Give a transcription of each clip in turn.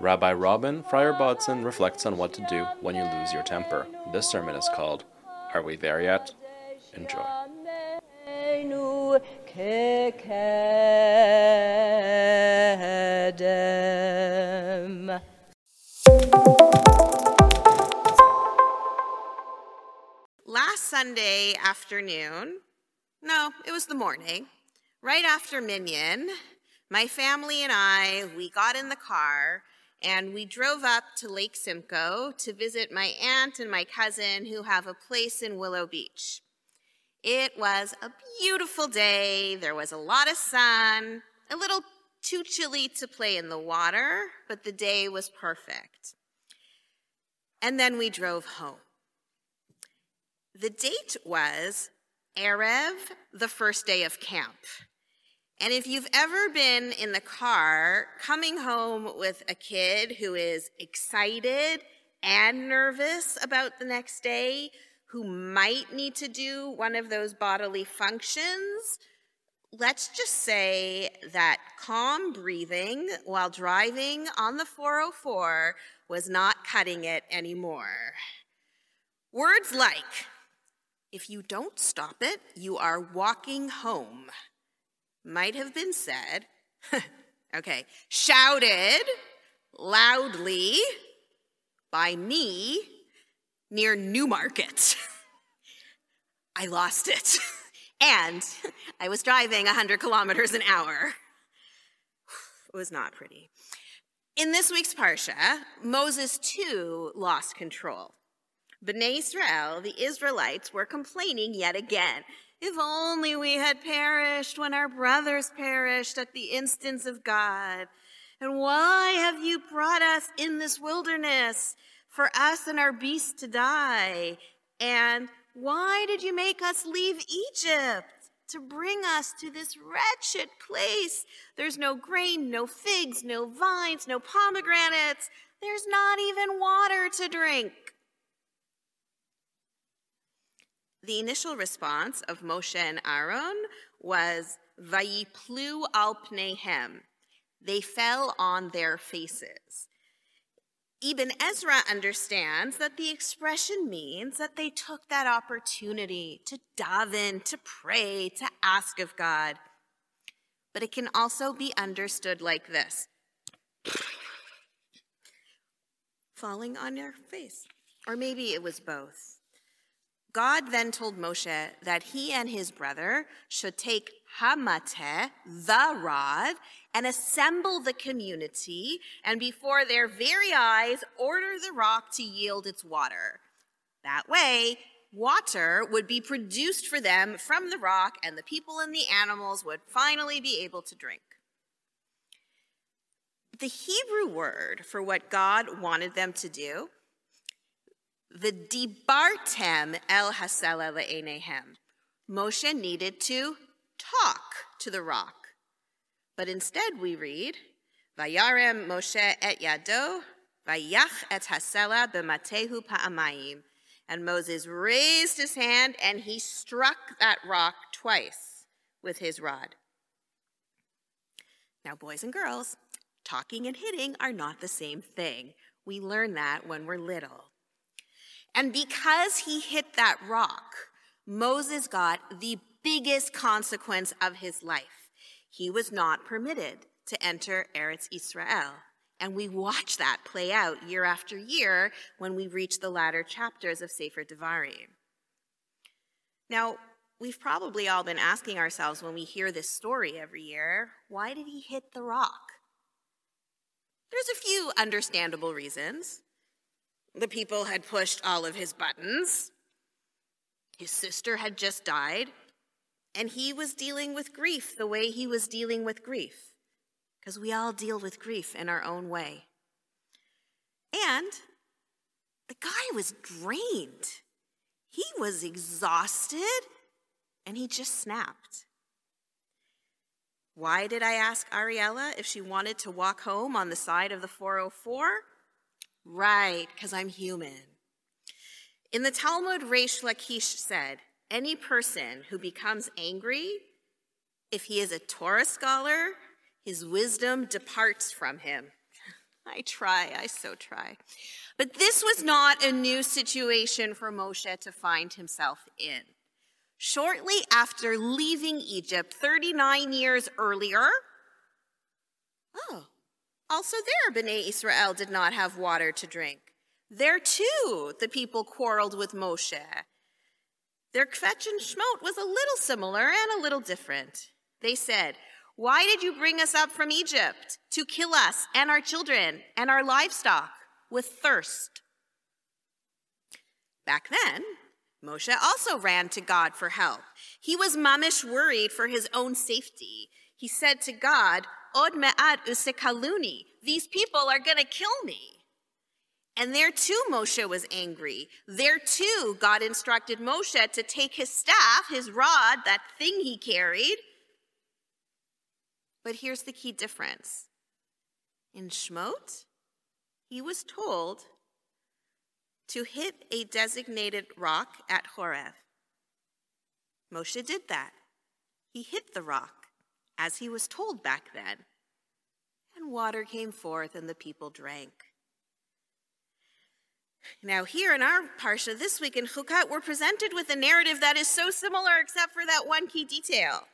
Rabbi Robyn Fryer Bodzin reflects on what to do when you lose your temper. This sermon is called Are We There Yet? Enjoy. Last Sunday afternoon, no, it was the morning, right after Minyan, my family and I, we got in the car and we drove up to Lake Simcoe to visit my aunt and my cousin who have a place in Willow Beach. It was a beautiful day. There was a lot of sun, a little too chilly to play in the water, but the day was perfect. And then we drove home. The date was Erev, the first day of camp. And if you've ever been in the car coming home with a kid who is excited and nervous about the next day, who might need to do one of those bodily functions, let's just say that calm breathing while driving on the 404 was not cutting it anymore. Words like, if you don't stop it, you are walking home might have been said, okay, shouted loudly by me near Newmarket. I lost it. and I was driving 100 kilometers an hour. It was not pretty. In this week's Parsha, Moses too lost control. Bnei Israel, the Israelites, were complaining yet again. If only we had perished when our brothers perished at the instance of God. And why have you brought us in this wilderness for us and our beasts to die? And why did you make us leave Egypt to bring us to this wretched place? There's no grain, no figs, no vines, no pomegranates. There's not even water to drink. The initial response of Moshe and Aaron was Vayiplu al pnehem. They fell on their faces. Ibn Ezra understands that the expression means that they took that opportunity to daven, to pray, to ask of God. But it can also be understood like this falling on your face. Or maybe it was both. God then told Moshe that he and his brother should take Hamateh, the rod, and assemble the community, and before their very eyes, order the rock to yield its water. That way, water would be produced for them from the rock, and the people and the animals would finally be able to drink. The Hebrew word for what God wanted them to do the dibartem el hasela le'enehem. Moshe needed to talk to the rock. But instead we read, Vayarem Moshe et yado, vayach et hasela b'matehu pa'amayim. And Moses raised his hand and he struck that rock twice with his rod. Now, boys and girls, talking and hitting are not the same thing. We learn that when we're little. And because he hit that rock, Moses got the biggest consequence of his life. He was not permitted to enter Eretz Israel. And we watch that play out year after year when we reach the latter chapters of Sefer Devarim. Now, we've probably all been asking ourselves when we hear this story every year why did he hit the rock? There's a few understandable reasons. The people had pushed all of his buttons. His sister had just died, and he was dealing with grief the way he was dealing with grief, because we all deal with grief in our own way. And the guy was drained, he was exhausted, and he just snapped. Why did I ask Ariella if she wanted to walk home on the side of the 404? Right, because I'm human. In the Talmud, Reish Lakish said, any person who becomes angry, if he is a Torah scholar, his wisdom departs from him. I try, I so try. But this was not a new situation for Moshe to find himself in. Shortly after leaving Egypt 39 years earlier, oh, also there, B'nai Israel did not have water to drink. There too, the people quarreled with Moshe. Their kvetch and shmot was a little similar and a little different. They said, Why did you bring us up from Egypt to kill us and our children and our livestock with thirst? Back then, Moshe also ran to God for help. He was mamish worried for his own safety. He said to God, Od. These people are going to kill me. And there too, Moshe was angry. There too, God instructed Moshe to take his staff, his rod, that thing he carried. But here's the key difference in Shmot, he was told to hit a designated rock at Horeb. Moshe did that. He hit the rock as he was told back then. And water came forth, and the people drank. Now, here in our Parsha this week in Chukat, we're presented with a narrative that is so similar except for that one key detail.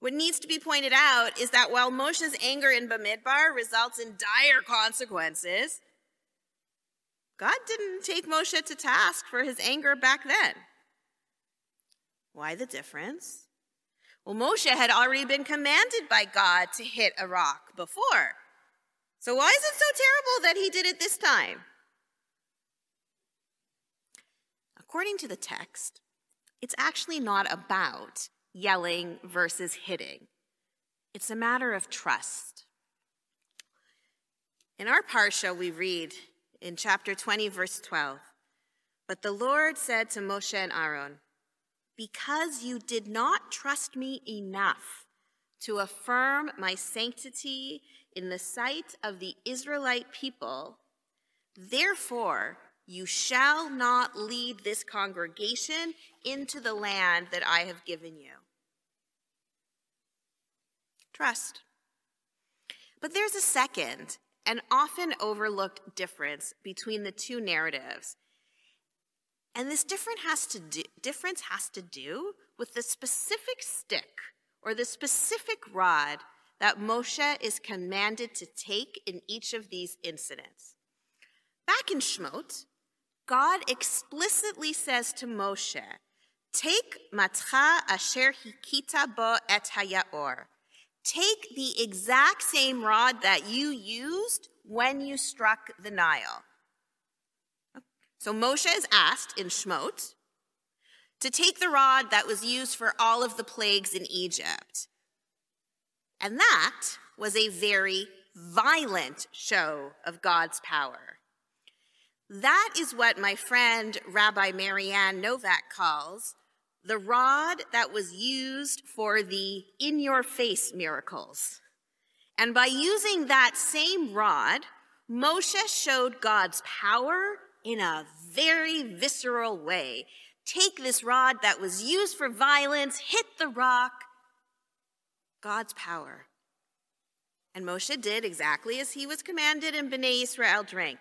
What needs to be pointed out is that while Moshe's anger in Bamidbar results in dire consequences, God didn't take Moshe to task for his anger back then. Why the difference? Well, Moshe had already been commanded by God to hit a rock before. So why is it so terrible that he did it this time? According to the text, it's actually not about yelling versus hitting. It's a matter of trust. In our parsha, we read in chapter 20, verse 12 But the Lord said to Moshe and Aaron, Because you did not trust me enough to affirm my sanctity in the sight of the Israelite people, therefore you shall not lead this congregation into the land that I have given you. Trust. But there's a second and often overlooked difference between the two narratives. And this difference has to do, difference has to do with the specific stick or the specific rod that Moshe is commanded to take in each of these incidents. Back in Shmot, God explicitly says to Moshe, Take matcha asher hikita bo et hayaor. Take the exact same rod that you used when you struck the Nile. So Moshe is asked in Shmot to take the rod that was used for all of the plagues in Egypt. And that was a very violent show of God's power. That is what my friend Rabbi Marianne Novak calls the rod that was used for the in your face miracles. And by using that same rod, Moshe showed God's power in a very visceral way. Take this rod that was used for violence, hit the rock, God's power. And Moshe did exactly as he was commanded, and Bnei Israel drank.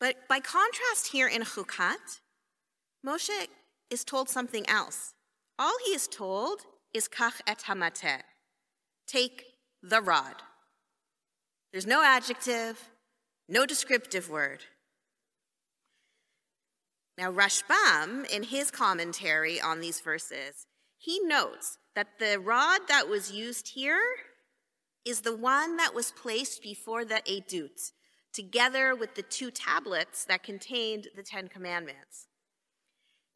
But by contrast, here in Chukat, Moshe is told something else. All he is told is kach et hamateh, take the rod. There's no adjective, no descriptive word. Now, Rashbam, in his commentary on these verses, he notes that the rod that was used here is the one that was placed before the edut, together with the two tablets that contained the Ten Commandments.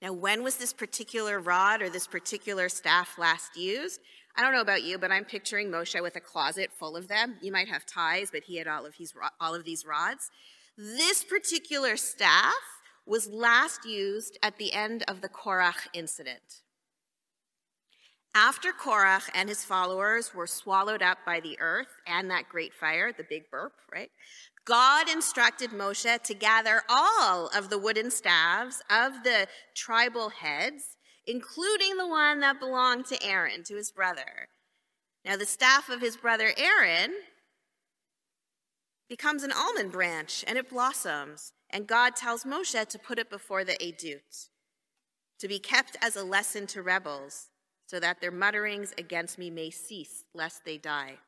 Now, when was this particular rod or this particular staff last used? I don't know about you, but I'm picturing Moshe with a closet full of them. You might have ties, but he had all of, his, all of these rods. This particular staff was last used at the end of the Korach incident. After Korach and his followers were swallowed up by the earth and that great fire, the big burp, right? God instructed Moshe to gather all of the wooden staves of the tribal heads, including the one that belonged to Aaron, to his brother. Now, the staff of his brother Aaron becomes an almond branch and it blossoms. And God tells Moshe to put it before the Edut, to be kept as a lesson to rebels, so that their mutterings against me may cease, lest they die.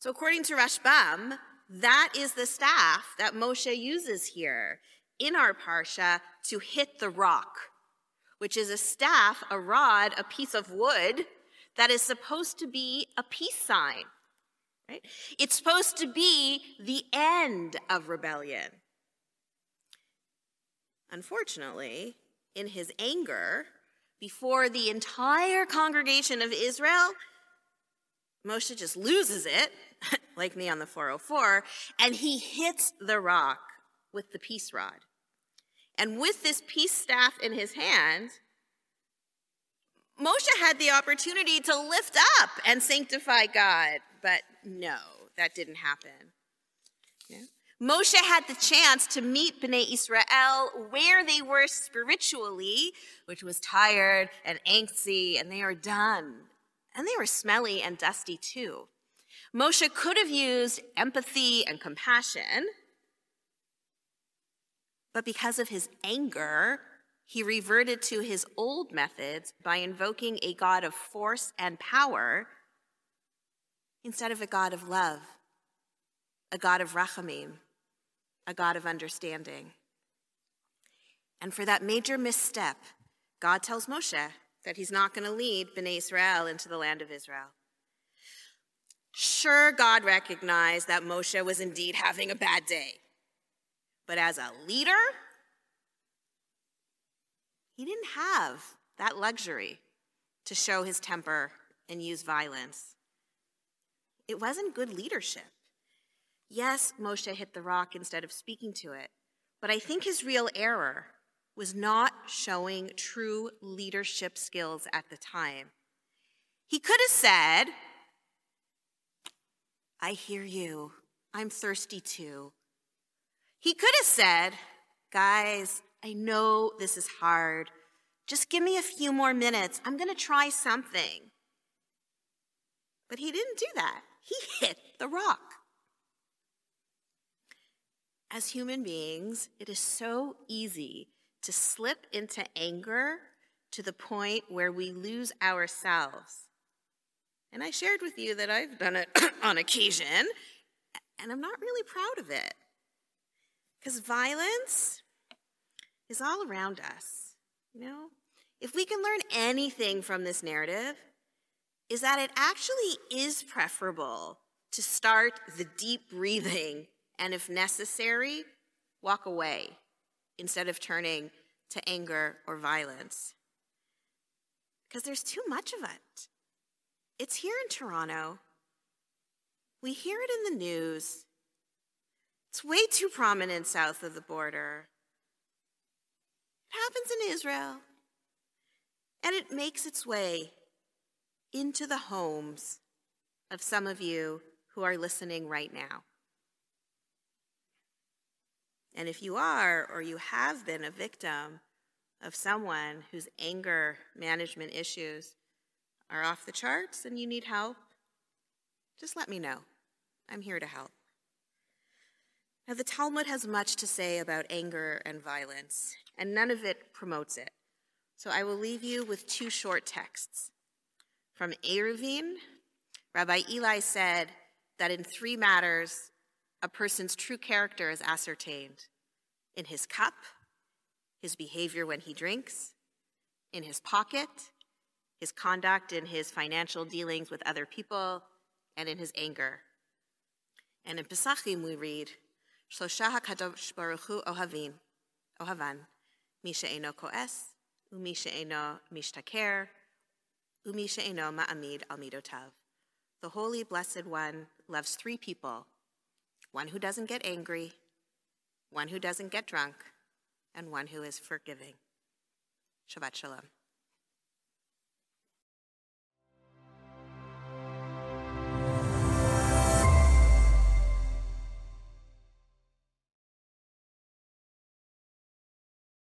So, according to Rashbam, that is the staff that Moshe uses here in our parsha to hit the rock, which is a staff, a rod, a piece of wood that is supposed to be a peace sign. Right? It's supposed to be the end of rebellion. Unfortunately, in his anger, before the entire congregation of Israel, Moshe just loses it, like me on the 404, and he hits the rock with the peace rod. And with this peace staff in his hand, Moshe had the opportunity to lift up and sanctify God, but no, that didn't happen. Moshe had the chance to meet Bnei Israel where they were spiritually, which was tired and angsty, and they are done. And they were smelly and dusty too. Moshe could have used empathy and compassion, but because of his anger, he reverted to his old methods by invoking a God of force and power instead of a God of love, a God of rachamim, a God of understanding. And for that major misstep, God tells Moshe that he's not going to lead Bnei Israel into the land of Israel. Sure, God recognized that Moshe was indeed having a bad day. But as a leader, he didn't have that luxury to show his temper and use violence. It wasn't good leadership. Yes, Moshe hit the rock instead of speaking to it, but I think his real error was not showing true leadership skills at the time. He could have said, I hear you. I'm thirsty too. He could have said, Guys, I know this is hard. Just give me a few more minutes. I'm going to try something. But he didn't do that. He hit the rock. As human beings, it is so easy to slip into anger to the point where we lose ourselves. And I shared with you that I've done it on occasion, and I'm not really proud of it. Because violence is all around us. You know, if we can learn anything from this narrative, is that it actually is preferable to start the deep breathing and, if necessary, walk away instead of turning to anger or violence. Because there's too much of it. It's here in Toronto. We hear it in the news. It's way too prominent south of the border. It happens in Israel. And it makes its way into the homes of some of you who are listening right now. And if you are or you have been a victim of someone whose anger management issues are off the charts and you need help, just let me know. I'm here to help. Now, the Talmud has much to say about anger and violence, and none of it promotes it. So I will leave you with two short texts. From Eruvin, Rabbi Eli said that in three matters, a person's true character is ascertained in his cup, his behavior when he drinks, in his pocket, his conduct in his financial dealings with other people, and in his anger. And in Pesachim we read, Shlosha HaKadosh Baruch Hu Ohavin, Ohavan, Misha Eno Koes, Mishtaker, Ma'amid Al Midotav. The Holy Blessed One loves three people one who doesn't get angry, one who doesn't get drunk, and one who is forgiving. Shabbat Shalom.